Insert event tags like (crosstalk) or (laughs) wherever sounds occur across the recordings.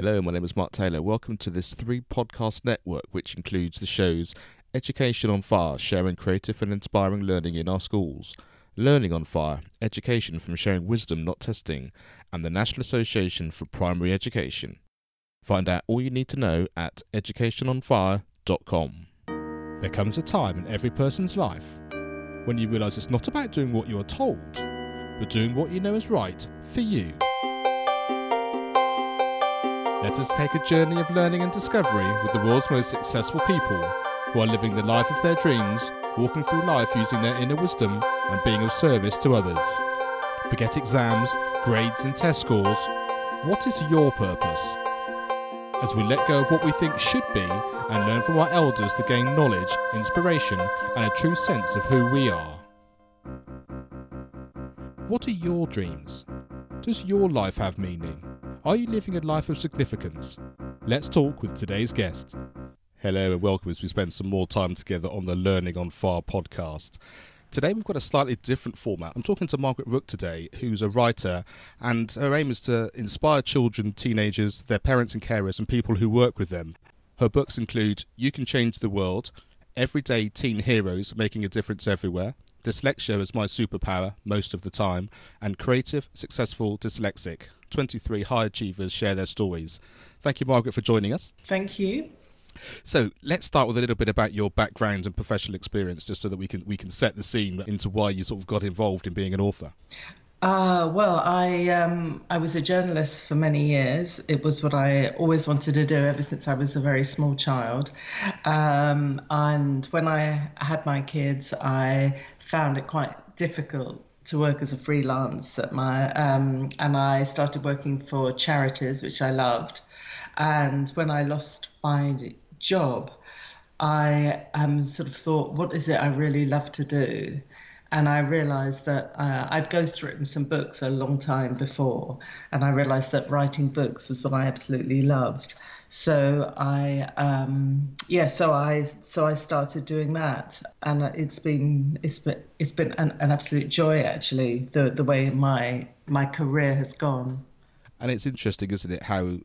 Hello, my name is Mark Taylor. Welcome to this three podcast network, which includes the shows Education on Fire, sharing creative and inspiring learning in our schools, Learning on Fire, education from sharing wisdom, not testing, and the National Association for Primary Education. Find out all you need to know at educationonfire.com. There comes a time in every person's life when you realise it's not about doing what you are told, but doing what you know is right for you. Let us take a journey of learning and discovery with the world's most successful people who are living the life of their dreams, walking through life using their inner wisdom and being of service to others. Forget exams, grades, and test scores. What is your purpose? As we let go of what we think should be and learn from our elders to gain knowledge, inspiration, and a true sense of who we are. What are your dreams? Does your life have meaning? Are you living a life of significance? Let's talk with today's guest. Hello and welcome as we spend some more time together on the Learning on Fire podcast. Today we've got a slightly different format. I'm talking to Margaret Rooke today, who's a writer, and her aim is to inspire children, teenagers, their parents and carers, and people who work with them. Her books include You Can Change the World, Everyday Teen Heroes Making a Difference Everywhere, Dyslexia is My Superpower most of the time, and Creative, Successful, Dyslexic 23 high achievers share their stories. Thank you, Margaret, for joining us. Thank you. So let's start with a little bit about your background and professional experience, just so that we can we can set the scene into why you sort of got involved in being an author. Uh, well, I um, I was a journalist for many years. It was what I always wanted to do ever since I was a very small child. Um, and when I had my kids, I found it quite difficult to work as a freelance at my um, and I started working for charities, which I loved. And when I lost my job, I um, sort of thought, what is it I really love to do? And I realized that uh, I'd ghostwritten some books a long time before, and I realized that writing books was what I absolutely loved. So I, um, yeah, so I, so I started doing that, and it's been, it's been, it's been an, an absolute joy actually. The the way my my career has gone. And it's interesting, isn't it, how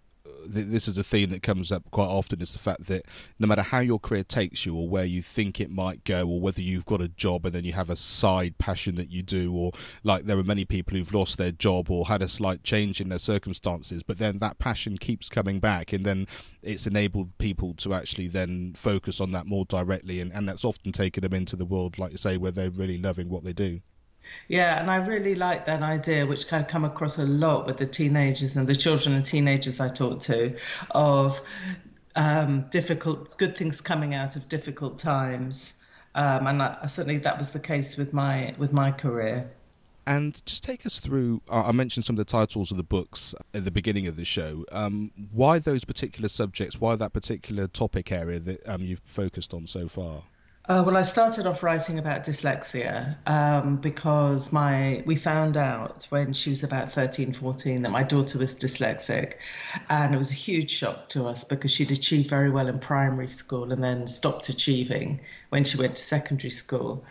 this is a theme that comes up quite often is the fact that no matter how your career takes you or where you think it might go or whether you've got a job and then you have a side passion that you do or like there are many people who've lost their job or had a slight change in their circumstances but then that passion keeps coming back and then it's enabled people to actually then focus on that more directly and, and that's often taken them into the world like you say where they're really loving what they do yeah, and I really like that idea, which kind of come across a lot with the teenagers and the children and teenagers I talk to, of um, difficult, good things coming out of difficult times. Um, and I, certainly that was the case with my with my career. And just take us through. I mentioned some of the titles of the books at the beginning of the show. Um, why those particular subjects? Why that particular topic area that um, you've focused on so far? Uh, well, I started off writing about dyslexia um, because my we found out when she was about 13, 14 that my daughter was dyslexic. And it was a huge shock to us because she'd achieved very well in primary school and then stopped achieving when she went to secondary school.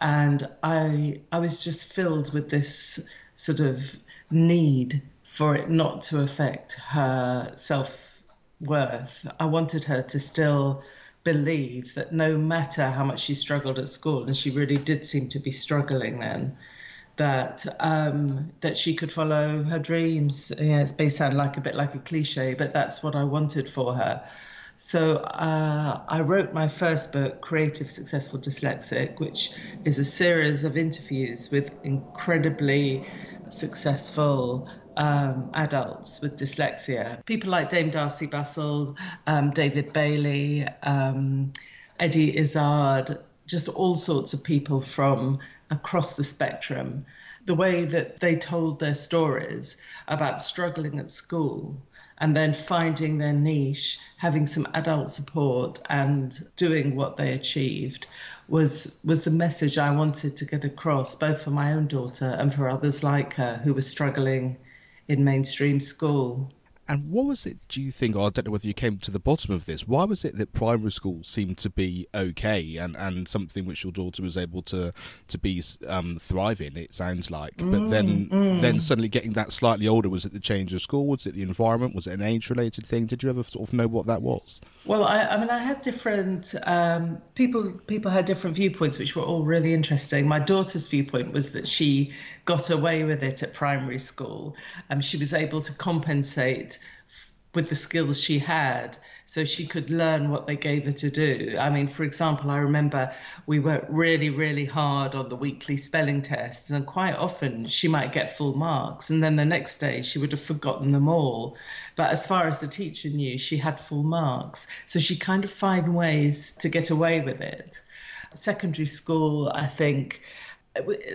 And I, I was just filled with this sort of need for it not to affect her self worth. I wanted her to still believe that no matter how much she struggled at school, and she really did seem to be struggling then, that um, that she could follow her dreams. Yeah, it may sound like a bit like a cliche, but that's what I wanted for her. So uh, I wrote my first book, Creative Successful Dyslexic, which is a series of interviews with incredibly successful um, adults with dyslexia. People like Dame Darcy Bussell, um, David Bailey, um, Eddie Izzard, just all sorts of people from across the spectrum. The way that they told their stories about struggling at school and then finding their niche, having some adult support, and doing what they achieved was was the message I wanted to get across, both for my own daughter and for others like her who were struggling in mainstream school. And what was it, do you think, or I don't know whether you came to the bottom of this, why was it that primary school seemed to be okay and, and something which your daughter was able to, to be um, thriving, it sounds like. Mm, but then mm. then suddenly getting that slightly older, was it the change of school? Was it the environment? Was it an age related thing? Did you ever sort of know what that was? Well, I, I mean, I had different um, people. People had different viewpoints, which were all really interesting. My daughter's viewpoint was that she got away with it at primary school. Um, she was able to compensate with the skills she had so she could learn what they gave her to do. I mean, for example, I remember we worked really, really hard on the weekly spelling tests, and quite often she might get full marks, and then the next day she would have forgotten them all. But as far as the teacher knew, she had full marks. So she kind of find ways to get away with it. Secondary school, I think,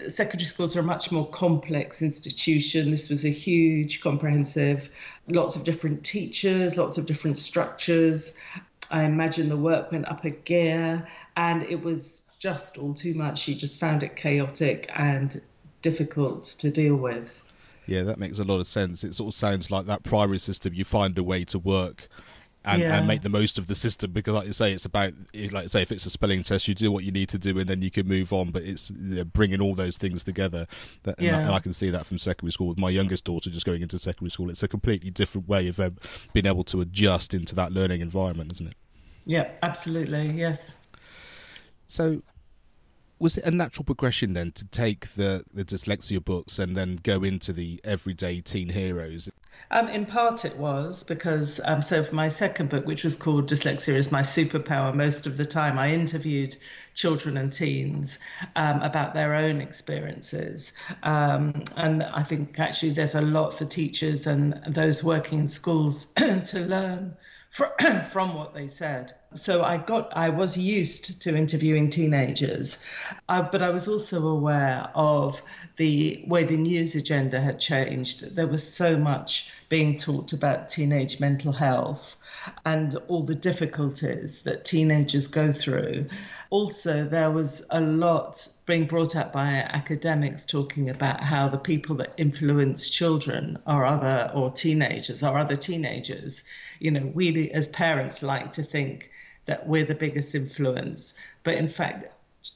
secondary schools are a much more complex institution. This was a huge, comprehensive, lots of different teachers, lots of different structures. I imagine the work went up a gear and it was just all too much. She just found it chaotic and difficult to deal with. Yeah, that makes a lot of sense. It sort of sounds like that primary system, you find a way to work and, yeah. and make the most of the system because, like you say, it's about like say if it's a spelling test, you do what you need to do and then you can move on. But it's you know, bringing all those things together, that, and, yeah. and, I can see that from secondary school with my youngest daughter just going into secondary school. It's a completely different way of um, being able to adjust into that learning environment, isn't it? Yeah, absolutely. Yes. So, was it a natural progression then to take the the dyslexia books and then go into the everyday teen heroes? Um, in part, it was because um, so for my second book, which was called Dyslexia is My Superpower, most of the time I interviewed children and teens um, about their own experiences. Um, and I think actually there's a lot for teachers and those working in schools (clears throat) to learn (clears throat) from what they said. So I got, I was used to interviewing teenagers, uh, but I was also aware of the way the news agenda had changed. There was so much being talked about teenage mental health and all the difficulties that teenagers go through. Also, there was a lot being brought up by academics talking about how the people that influence children are other or teenagers are other teenagers. You know, we as parents like to think that we're the biggest influence, but in fact,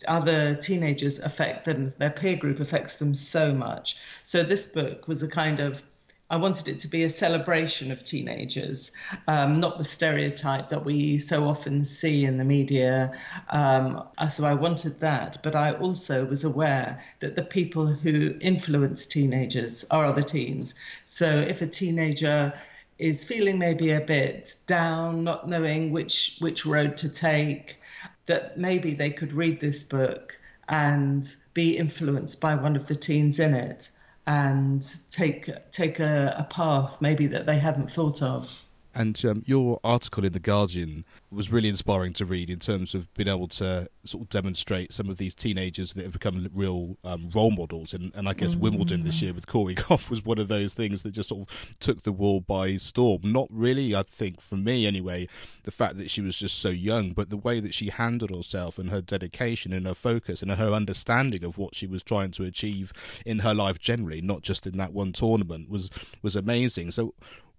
other teenagers affect them, their peer group affects them so much. So, this book was a kind of I wanted it to be a celebration of teenagers, um, not the stereotype that we so often see in the media. Um, so I wanted that, but I also was aware that the people who influence teenagers are other teens. So if a teenager is feeling maybe a bit down, not knowing which which road to take, that maybe they could read this book and be influenced by one of the teens in it and take take a, a path maybe that they hadn't thought of. And um, your article in the Guardian was really inspiring to read in terms of being able to sort of demonstrate some of these teenagers that have become real um, role models. And, and I guess mm-hmm. Wimbledon this year with Corey (laughs) Gauff was one of those things that just sort of took the world by storm. Not really, I think, for me anyway, the fact that she was just so young, but the way that she handled herself and her dedication and her focus and her understanding of what she was trying to achieve in her life generally, not just in that one tournament, was was amazing. So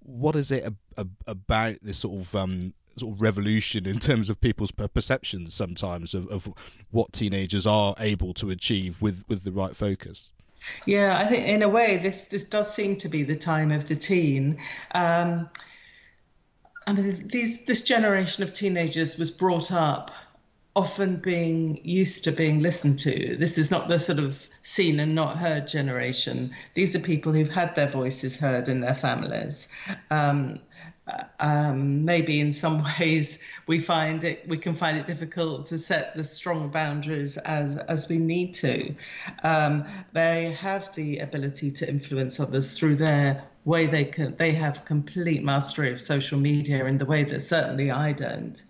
what is it ab- ab- about this sort of um, sort of revolution in terms of people's perceptions sometimes of, of what teenagers are able to achieve with, with the right focus? Yeah, I think in a way this this does seem to be the time of the teen. Um, I mean, these this generation of teenagers was brought up often being used to being listened to. This is not the sort of seen and not heard generation. These are people who've had their voices heard in their families. Um, um, maybe in some (laughs) ways we find it we can find it difficult to set the strong boundaries as as we need to. Um, they have the ability to influence others through their way they can. They have complete mastery of social media in the way that certainly I don't.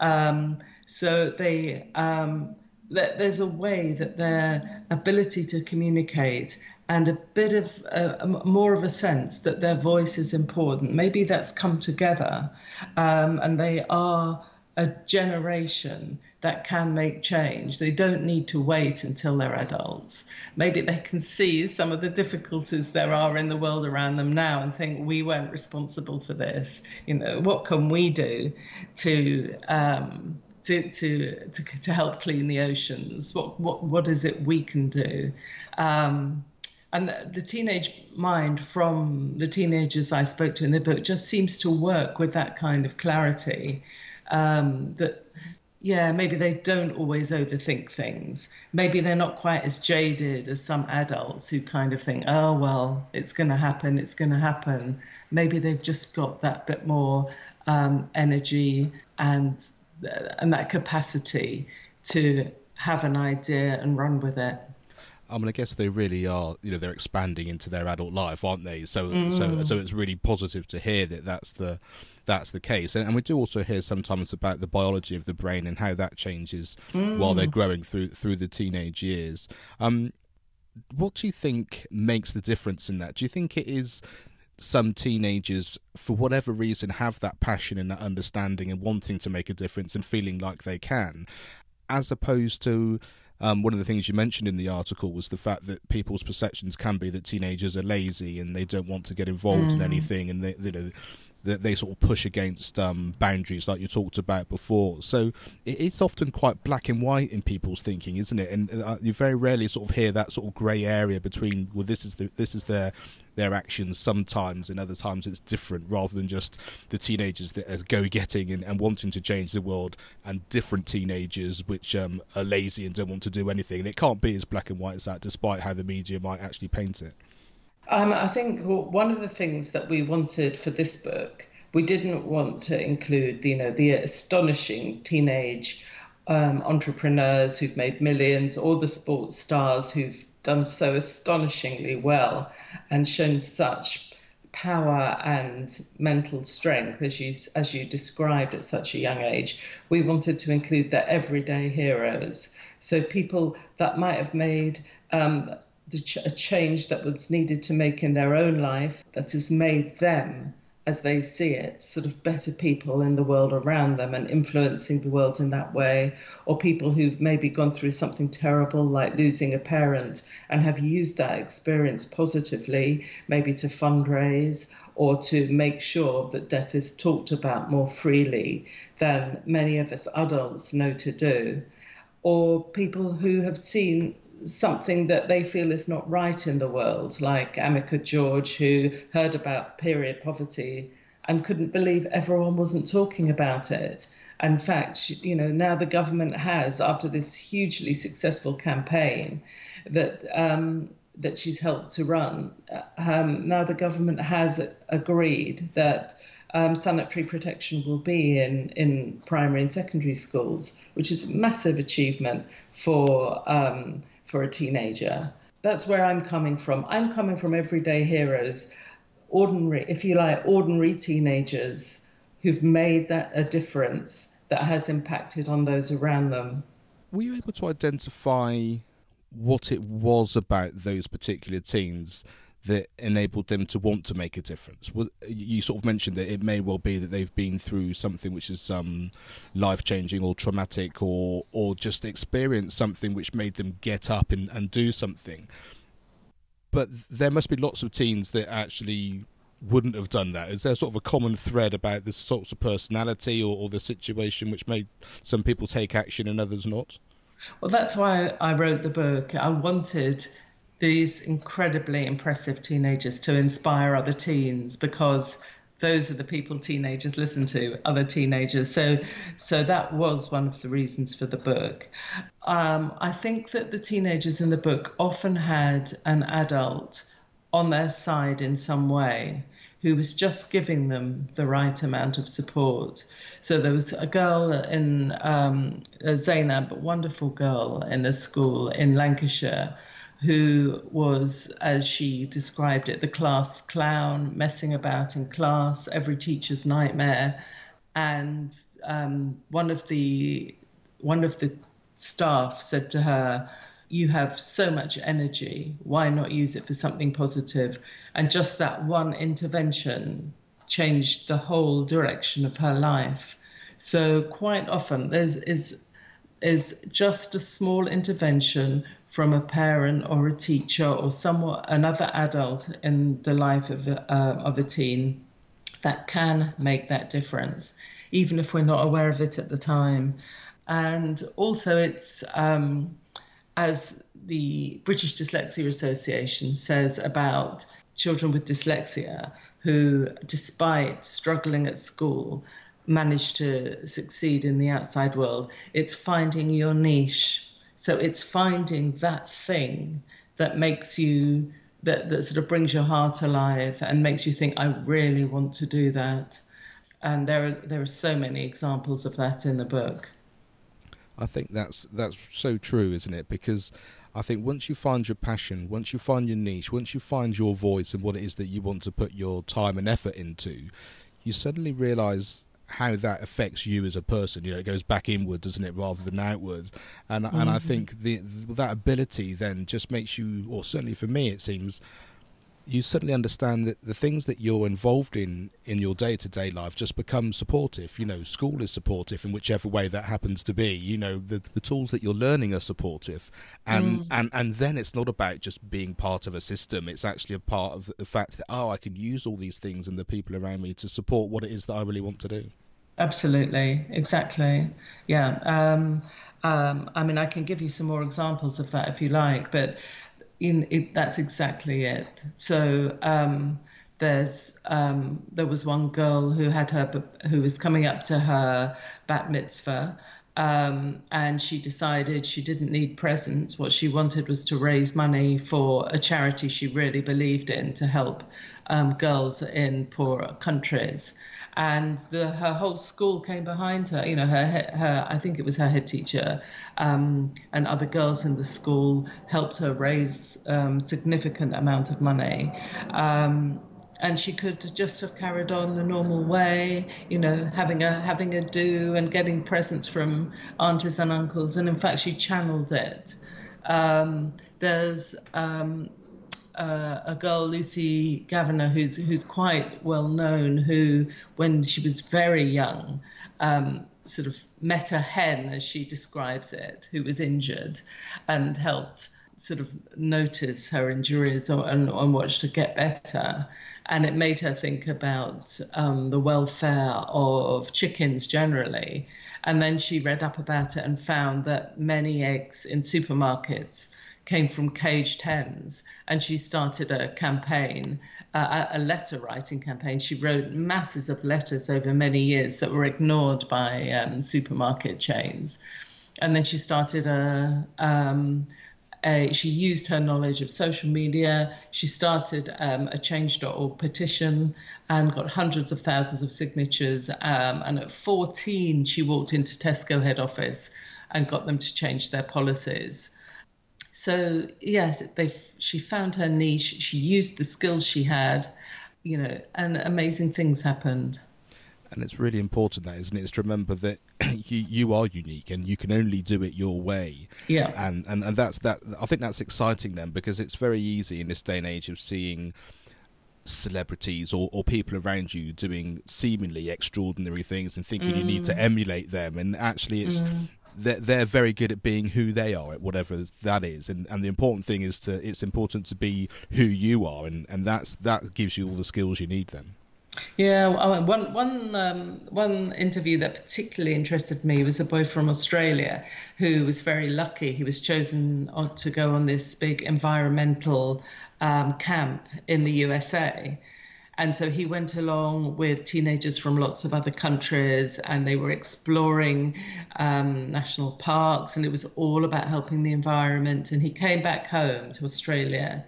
Um, so they um, there's a way that their ability to communicate and a bit of uh, more of a sense that their voice is important. Maybe that's come together, um, and they are a generation that can make change. They don't need to wait until they're adults. Maybe they can see some of the difficulties there are in the world around them now and think we weren't responsible for this. You know, what can we do to um, to, to, to, to help clean the oceans? What, what, what is it we can do? Um, and the, teenage mind from the teenagers I spoke to in the book just seems to work with that kind of clarity um, that yeah, maybe they don't always overthink things. Maybe they're not quite as jaded as some adults who kind of think, oh, well, it's going to happen, it's going to happen. Maybe they've just got that bit more um, energy and, and that capacity to have an idea and run with it. I mean, I guess they really are. You know, they're expanding into their adult life, aren't they? So, mm. so, so it's really positive to hear that that's the that's the case. And, and, we do also hear sometimes about the biology of the brain and how that changes mm. while they're growing through through the teenage years. Um, what do you think makes the difference in that? Do you think it is some teenagers, for whatever reason, have that passion and that understanding and wanting to make a difference and feeling like they can, as opposed to um, one of the things you mentioned in the article was the fact that people's perceptions can be that teenagers are lazy and they don't want to get involved mm. in anything, and they, you know, that they sort of push against um, boundaries like you talked about before. So it's often quite black and white in people's thinking, isn't it? And uh, you very rarely sort of hear that sort of grey area between well, this is the this is their their actions sometimes, and other times it's different, rather than just the teenagers that are go getting and, and wanting to change the world, and different teenagers which um, are lazy and don't want to do anything. And it can't be as black and white as that, despite how the media might actually paint it. Um, I think one of the things that we wanted for this book, we didn't want to include, you know, the astonishing teenage um, entrepreneurs who've made millions, or the sports stars who've done so astonishingly well and shown such power and mental strength as you as you described at such a young age. We wanted to include their everyday heroes. So people that might have made um, ch- a change that was needed to make in their own life that has made them, as they see it, sort of better people in the world around them and influencing the world in that way, or people who've maybe gone through something terrible like losing a parent and have used that experience positively, maybe to fundraise or to make sure that death is talked about more freely than many of us adults know to do or people who have seen something that they feel is not right in the world, like Amika George, who heard about period poverty and couldn't believe everyone wasn't talking about it. In fact, you know, now the government has, after this hugely successful campaign that um, that she's helped to run, um, now the government has agreed that um, sanitary protection will be in, in primary and secondary schools, which is a massive achievement for um, for a teenager. That's where I'm coming from. I'm coming from everyday heroes, ordinary, if you like, ordinary teenagers who've made that a difference that has impacted on those around them. Were you able to identify what it was about those particular teens that enabled them to want to make a difference? You sort of mentioned that it may well be that they've been through something which is um, life changing or traumatic, or or just experienced something which made them get up and, and do something. But there must be lots of teens that actually wouldn't have done that. Is there sort of a common thread about the sorts of personality or, or the situation which made some people take action and others not? Well, that's why I wrote the book. I wanted these incredibly impressive teenagers to inspire other teens because those are the people teenagers listen to other teenagers so so that was one of the reasons for the book um, i think that the teenagers in the book often had an adult on their side in some way who was just giving them the right amount of support. So there was a girl in um, Zainab, a wonderful girl in a school in Lancashire, who was, as she described it, the class clown, messing about in class, every teacher's nightmare. And um, one of the one of the staff said to her, "You have so much energy. Why not use it for something positive?" And just that one intervention changed the whole direction of her life. So quite often there's is is just a small intervention from a parent or a teacher or someone another adult in the life of a, uh, of a teen that can make that difference, even if we're not aware of it at the time. And also, it's um, as the British Dyslexia Association says about children with dyslexia who, despite struggling at school, manage to succeed in the outside world. It's finding your niche. So it's finding that thing that makes you that, that sort of brings your heart alive and makes you think, I really want to do that. And there are there are so many examples of that in the book. I think that's that's so true, isn't it? Because I think once you find your passion, once you find your niche, once you find your voice and what it is that you want to put your time and effort into, you suddenly realize how that affects you as a person. You know, it goes back inward, doesn't it, rather than outward. And mm-hmm. and I mm-hmm. think the that ability then just makes you, or certainly for me, it seems you suddenly understand that the things that you're involved in in your day-to-day life just become supportive you know school is supportive in whichever way that happens to be you know the, the tools that you're learning are supportive and mm. and and then it's not about just being part of a system it's actually a part of the fact that oh i can use all these things and the people around me to support what it is that i really want to do absolutely exactly yeah um, um, I mean, I can give you some more examples of that if you like, but in it, that's exactly it. So um, there's um, there was one girl who had her who was coming up to her bat mitzvah. Um, and she decided she didn't need presents. What she wanted was to raise money for a charity she really believed in to help um, girls in poor countries and the, her whole school came behind her. You know, her, her I think it was her head teacher um, and other girls in the school helped her raise um, significant amount of money. Um, and she could just have carried on the normal way, you know, having a having a do and getting presents from aunties and uncles. And in fact, she channeled it. Um, there's um, uh, a girl, Lucy Gavaghan, who's who's quite well known, who, when she was very young, um, sort of met a hen, as she describes it, who was injured, and helped sort of notice her injuries and, and watched her get better. And it made her think about um, the welfare of chickens generally. And then she read up about it and found that many eggs in supermarkets came from caged hens, and she started a campaign, uh, a letter writing campaign. She wrote masses of letters over many years that were ignored by um, supermarket chains, and then she started a. Um, a, she used her knowledge of social media. She started um, a change.org petition and got hundreds of thousands of signatures. Um, and at 14, she walked into Tesco head office and got them to change their policies. So yes, they she found her niche. She used the skills she had, you know, and amazing things happened. And it's really important that, isn't it? Is to remember that (clears throat) you you are unique and you can only do it your way. Yeah. And and and that's that. I think that's exciting then because it's very easy in this day and age of seeing celebrities or, or people around you doing seemingly extraordinary things and thinking mm. you need to mm. emulate them and actually it's mm they're, they're very good at being who they are at whatever that is. And and the important thing is to it's important to be who you are. And and that's that gives you all the skills you need then. Yeah, one one um, one interview that particularly interested me was a boy from Australia who was very lucky. He was chosen to go on this big environmental um, camp in the USA, and so he went along with teenagers from lots of other countries, and they were exploring um, national parks, and it was all about helping the environment. And he came back home to Australia,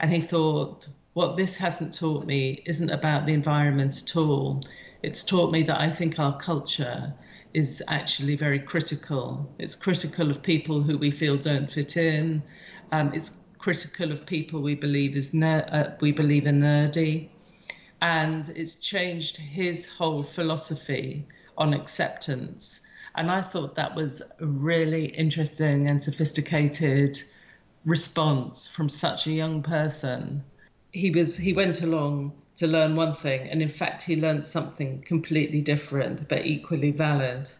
and he thought, what this hasn't taught me isn't about the environment at all. It's taught me that I think our culture is actually very critical. It's critical of people who we feel don't fit in. Um, it's critical of people we believe is ner- uh, we believe are nerdy and it's changed his whole philosophy on acceptance. And I thought that was a really interesting and sophisticated response from such a young person. He was he went along to learn one thing, and in fact, he learned something completely different but equally valid.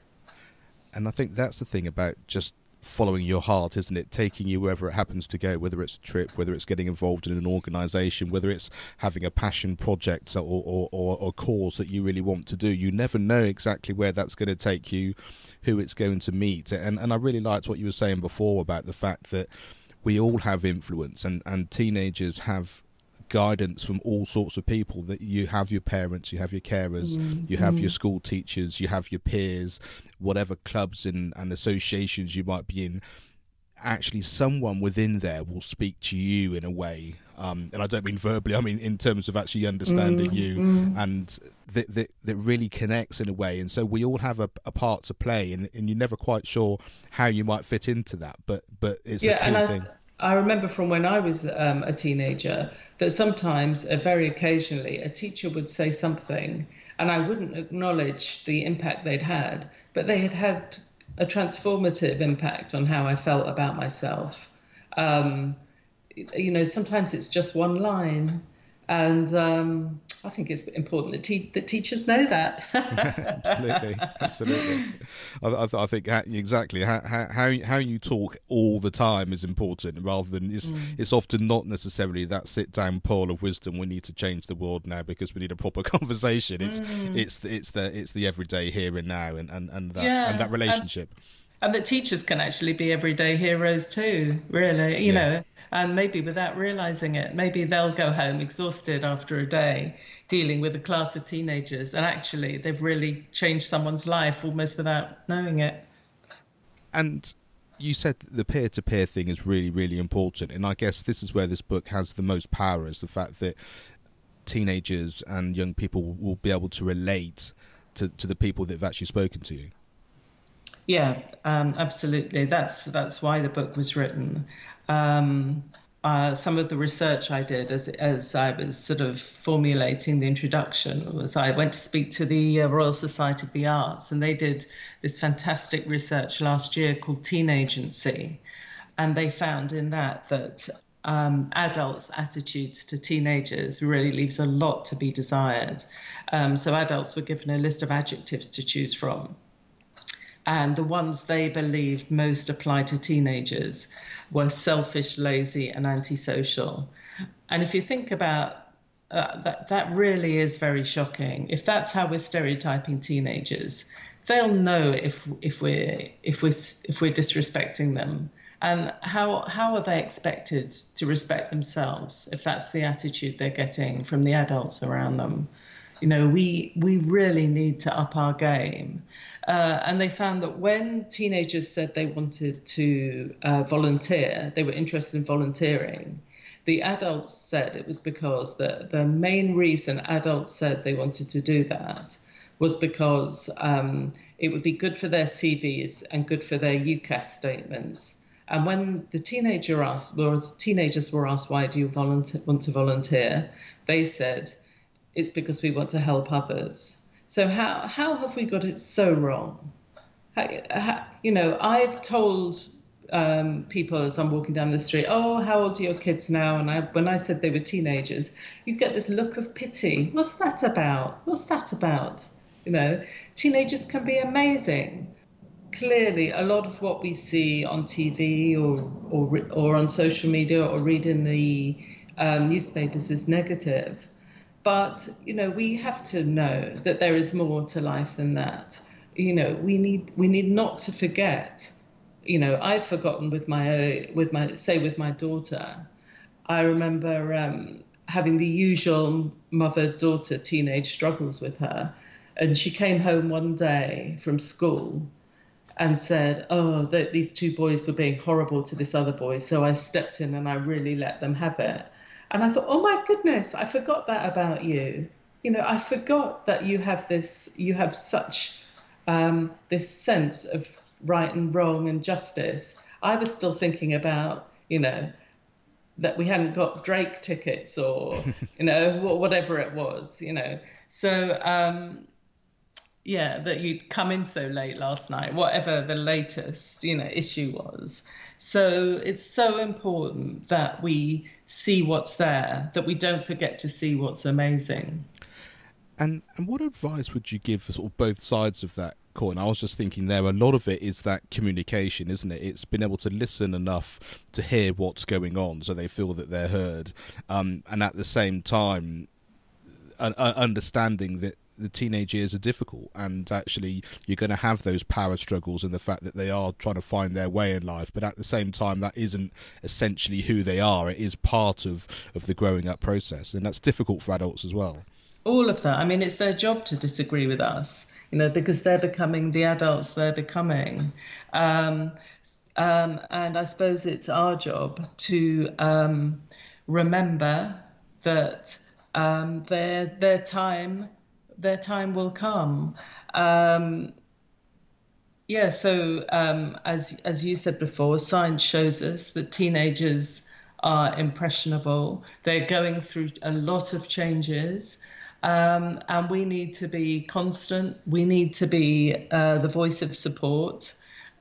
And I think that's the thing about just following your heart, isn't it? Taking you wherever it happens to go, whether it's a trip, whether it's getting involved in an organisation, whether it's having a passion project or, or, or, or cause that you really want to do. You never know exactly where that's going to take you, who it's going to meet. And, and I really liked what you were saying before about the fact that we all have influence and, and teenagers have guidance from all sorts of people that you have your parents you have your carers mm. you have mm. your school teachers you have your peers whatever clubs and, and associations you might be in actually someone within there will speak to you in a way um, and I don't mean verbally I mean in terms of actually understanding mm, you mm. and that, that that really connects in a way and so we all have a, a part to play and, and, you're never quite sure how you might fit into that but but it's yeah, a key thing I remember from when I was um, a teenager that sometimes, uh, very occasionally, a teacher would say something and I wouldn't acknowledge the impact they'd had, but they had had a transformative impact on how I felt about myself. Um, you know, sometimes it's just one line, and um, I think it's important that, te- that teachers know that. (laughs) (laughs) absolutely, absolutely. I, I, I, think exactly how, how how you talk all the time is important, rather than it's mm. it's often not necessarily that sit down poll of wisdom. We need to change the world now because we need a proper (laughs) conversation. It's mm. it's the, it's the it's the everyday here and now, and and and that yeah. and that relationship. And- and that teachers can actually be everyday heroes too really you yeah. know and maybe without realizing it, maybe they'll go home exhausted after a day dealing with a class of teenagers, and actually they've really changed someone's life almost without knowing it. And you said the peer to peer thing is really, really important, and I guess this is where this book has the most power is the fact that teenagers and young people will be able to relate to, to the people that have actually spoken to you. Yeah, um, absolutely. That's that's why the book was written um, uh, some of the research I did as, as I was sort of formulating the introduction was I went to speak to the uh, Royal Society of the Arts, and they did this fantastic research last year called Teen Agency. And they found in that that um, adults' attitudes to teenagers really leaves a lot to be desired. Um, so adults were given a list of adjectives to choose from. And the ones they believed most applied to teenagers were selfish, lazy, and antisocial. And if you think about uh, that, that really is very shocking. If that's how we're stereotyping teenagers, they'll know if if we're if we're if we're disrespecting them. And how how are they expected to respect themselves if that's the attitude they're getting from the adults around them? You know, we we really need to up our game. Uh, and they found that when teenagers said they wanted to uh, volunteer, they were interested in volunteering. The adults said it was because the, the main reason adults said they wanted to do that was because um, it would be good for their CVs and good for their UCAS statements. And when the teenager asked, well, teenagers were asked, why do you volunteer, want to volunteer? They said, it's because we want to help others. So how how have we got it so wrong? You know, I've told um, people as I'm walking down the street, "Oh, how old are your kids now?" And I, when I said they were teenagers, you get this look of pity. What's that about? What's that about? You know, teenagers can be amazing. Clearly, a lot of what we see on TV or or or on social media or read in the um, newspapers is negative. But you know, we have to know that there is more to life than that. You know, we need we need not to forget. You know, I've forgotten with my with my say with my daughter. I remember um, having the usual mother-daughter teenage struggles with her, and she came home one day from school and said, "Oh, that these two boys were being horrible to this other boy." So I stepped in and I really let them have it. And I thought, oh my goodness, I forgot that about you. You know, I forgot that you have this, you have such um, this sense of right and wrong and justice. I was still thinking about, you know, that we hadn't got Drake tickets or, (laughs) you know, whatever it was, you know. So, um, yeah, that you'd come in so late last night, whatever the latest, you know, issue was. So it's so important that we see what's there, that we don't forget to see what's amazing. And and what advice would you give for sort of both sides of that coin? I was just thinking there a lot of it is that communication, isn't it? It's been able to listen enough to hear what's going on, so they feel that they're heard, um, and at the same time, understanding that the teenage years are difficult and actually you're going to have those power struggles and the fact that they are trying to find their way in life but at the same time that isn't essentially who they are. It is part of of the growing up process and that's difficult for adults as well. All of that. I mean it's their job to disagree with us you know because they're becoming the adults they're becoming. Um, um, and i suppose it's our job to um, remember that um, their their time their time will come. Um, yeah, so um, as as you said before, science shows us that teenagers are impressionable. They're going through a lot of changes. Um, and we need to be constant. We need to be uh, the voice of support,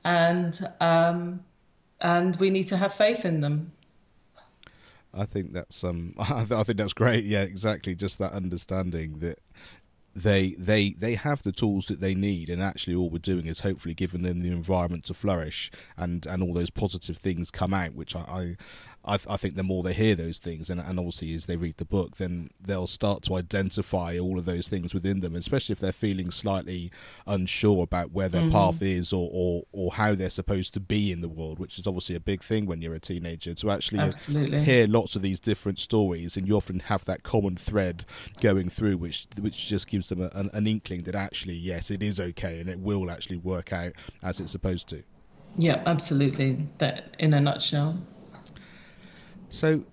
and um, and we need to have faith in them. I think that's um, (laughs) I think that's great. Yeah, exactly. Just that understanding that they they they have the tools that they need and actually all we're doing is hopefully giving them the environment to flourish and and all those positive things come out which I, I I, I, think the more they hear those things, and, and obviously as they read the book, then they'll start to identify all of those things within them, especially if they're feeling slightly unsure about where their mm-hmm. path is or, or, or how they're supposed to be in the world, which is obviously a big thing when you're a teenager to actually Absolutely. hear lots of these different stories, and you often have that common thread going through, which which just gives them a, an, an inkling that actually yes, it is okay, and it will actually work out as it's supposed to. Yeah, absolutely. That in a nutshell. So,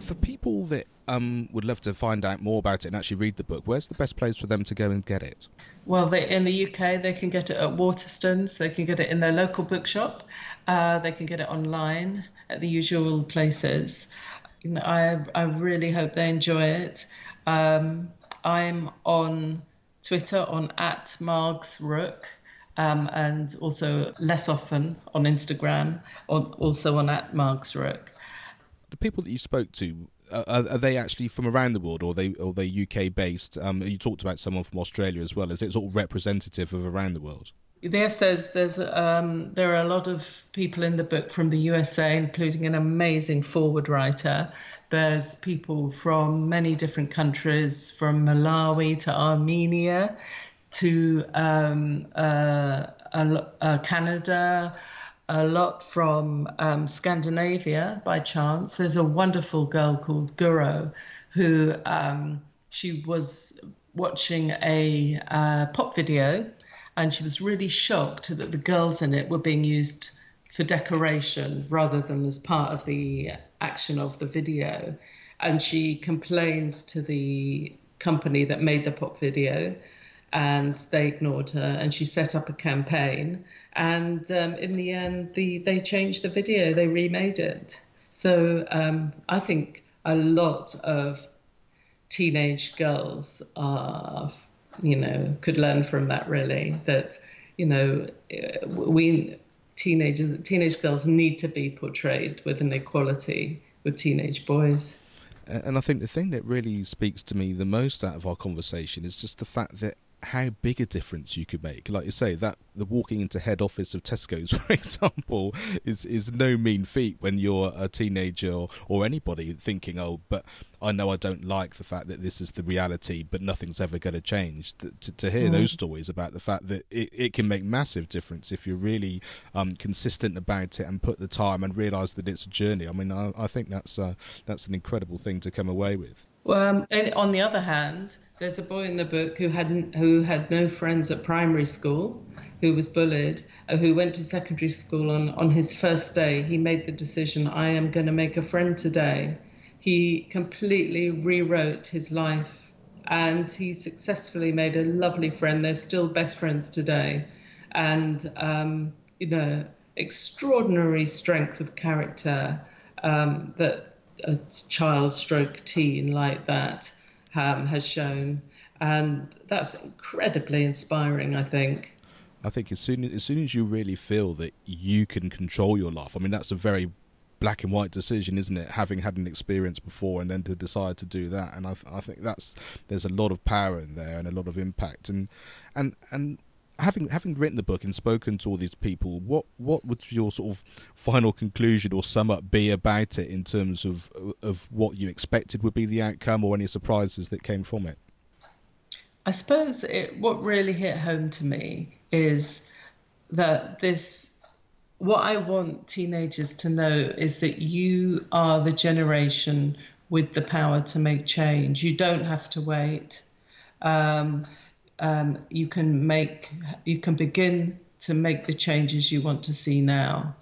for people that um, would love to find out more about it and actually read the book, where's the best place for them to go and get it? Well, they, in the UK, they can get it at Waterstones. They can get it in their local bookshop. Uh, they can get it online at the usual places. I I really hope they enjoy it. Um, I'm on Twitter on at Margs Rooke. Um, and also less often on Instagram, also on at Margs Rooke the people that you spoke to uh, are, are, they actually from around the world, or are they or are they UK based? Um, you talked about someone from Australia as well. Is it sort of representative of around the world? Yes, there's there's um, there are a lot of people in the book from the USA, including an amazing forward writer. There's people from many different countries, from Malawi to Armenia to um, uh, uh, Canada a lot from um, Scandinavia by chance. There's a wonderful girl called Guro who um, she was watching a uh, pop video and she was really shocked that the girls in it were being used for decoration rather than as part of the action of the video. And she complained to the company that made the pop video and they ignored her and she set up a campaign. And um, in the end the they changed the video. They remade it. So um, i think a lot of teenage girls are you know could learn from that really that you know we teenagers teenage girls need to be portrayed with an equality with teenage boys. And I think the thing that really speaks to me the most out of our conversation is just the fact that how big a difference you could make. Like you say, that the walking into head office of Tesco's, (laughs) for example, is is no mean feat when you're a teenager or, or anybody thinking, oh, but I know I don't like the fact that this is the reality, but nothing's ever going to change. To, to hear mm. those stories about the fact that it, it can make massive difference if you're really um, consistent about it and put the time and realise that it's a journey. I mean, I, I think that's uh, that's an incredible thing to come away with. Um, on the other hand, there's a boy in the book who had who had no friends at primary school, who was bullied, uh, who went to secondary school on on his first day. He made the decision, I am going to make a friend today. He completely rewrote his life, and he successfully made a lovely friend. They're still best friends today, and um, you know, extraordinary strength of character um, that a child stroke teen like that um, has shown. And that's incredibly inspiring, I think. I think as soon as soon as you really feel that you can control your life, I mean that's a very black and white decision, isn't it? Having had an experience before and then to decide to do that, and I, I think that's there's a lot of power in there and a lot of impact, and and and having having written the book and spoken to all these people, what what would your sort of final conclusion or sum up be about it in terms of of what you expected would be the outcome or any surprises that came from it? I suppose it, what really hit home to me is that this what I want teenagers to know is that you are the generation with the power to make change. You don't have to wait. Um, um, you can make, you can begin to make the changes you want to see now.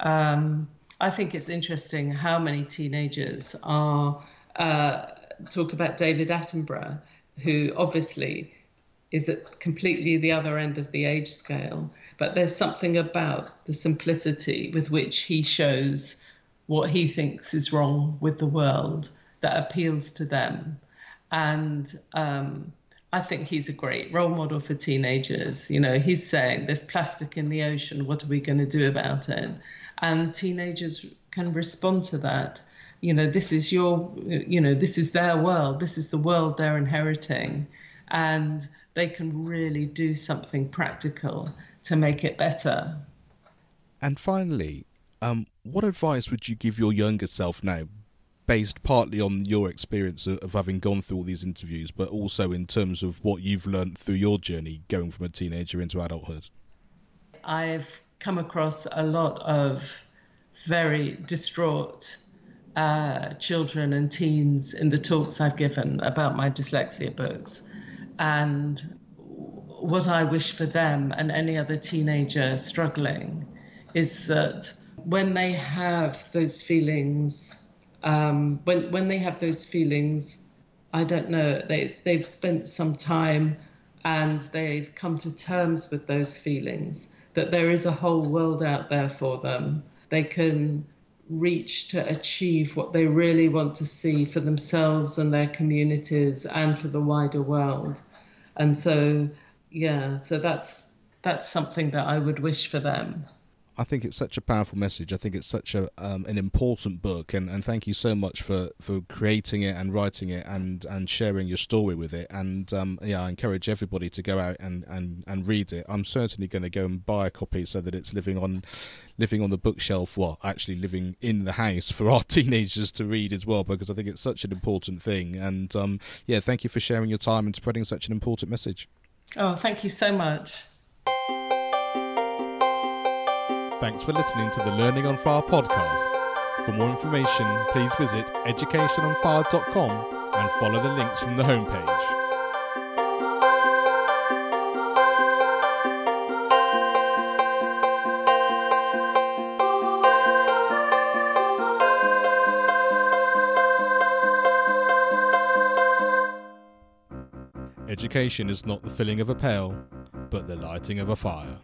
Um, I think it's interesting how many teenagers are uh, talk about David Attenborough, who obviously is at completely the other end of the age scale. But there's something about the simplicity with which he shows what he thinks is wrong with the world that appeals to them. And um, I think he's a great role model for teenagers. You know, he's saying there's plastic in the ocean. What are we going to do about it? And teenagers can respond to that. You know, this is your, you know, this is their world. This is the world they're inheriting. And they can really do something practical to make it better. And finally, um, what advice would you give your younger self now, based partly on your experience of, having gone through all these interviews, but also in terms of what you've learned through your journey going from a teenager into adulthood? I've come across a lot of very distraught uh, children and teens in the talks I've given about my dyslexia books. And what I wish for them and any other teenager struggling is that when they have those feelings, um, when when they have those feelings, I don't know, they they've spent some time and they've come to terms with those feelings that there is a whole world out there for them. They can reach to achieve what they really want to see for themselves and their communities and for the wider world. And so, yeah, so that's that's something that I would wish for them. I think it's such a powerful message. I think it's such a um, an important book, and, and thank you so much for, for creating it and writing it and, and sharing your story with it. And um, yeah, I encourage everybody to go out and, and, and read it. I'm certainly going to go and buy a copy so that it's living on living on the bookshelf. Well, actually living in the house for our (laughs) teenagers to read as well, because I think it's such an important thing. And um, yeah, thank you for sharing your time and spreading such an important message. Oh, thank you so much. Thanks for listening to the Learning on Fire podcast. For more information, please visit educationonfire.com and follow the links from the homepage. Education is not the filling of a pail, but the lighting of a fire.